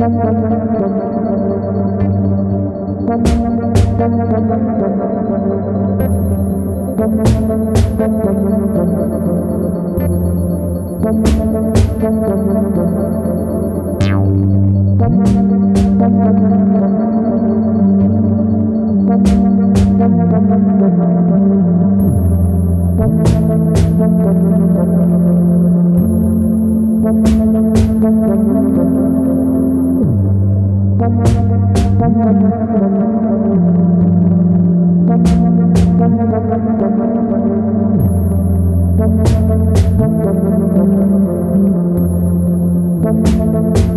Musik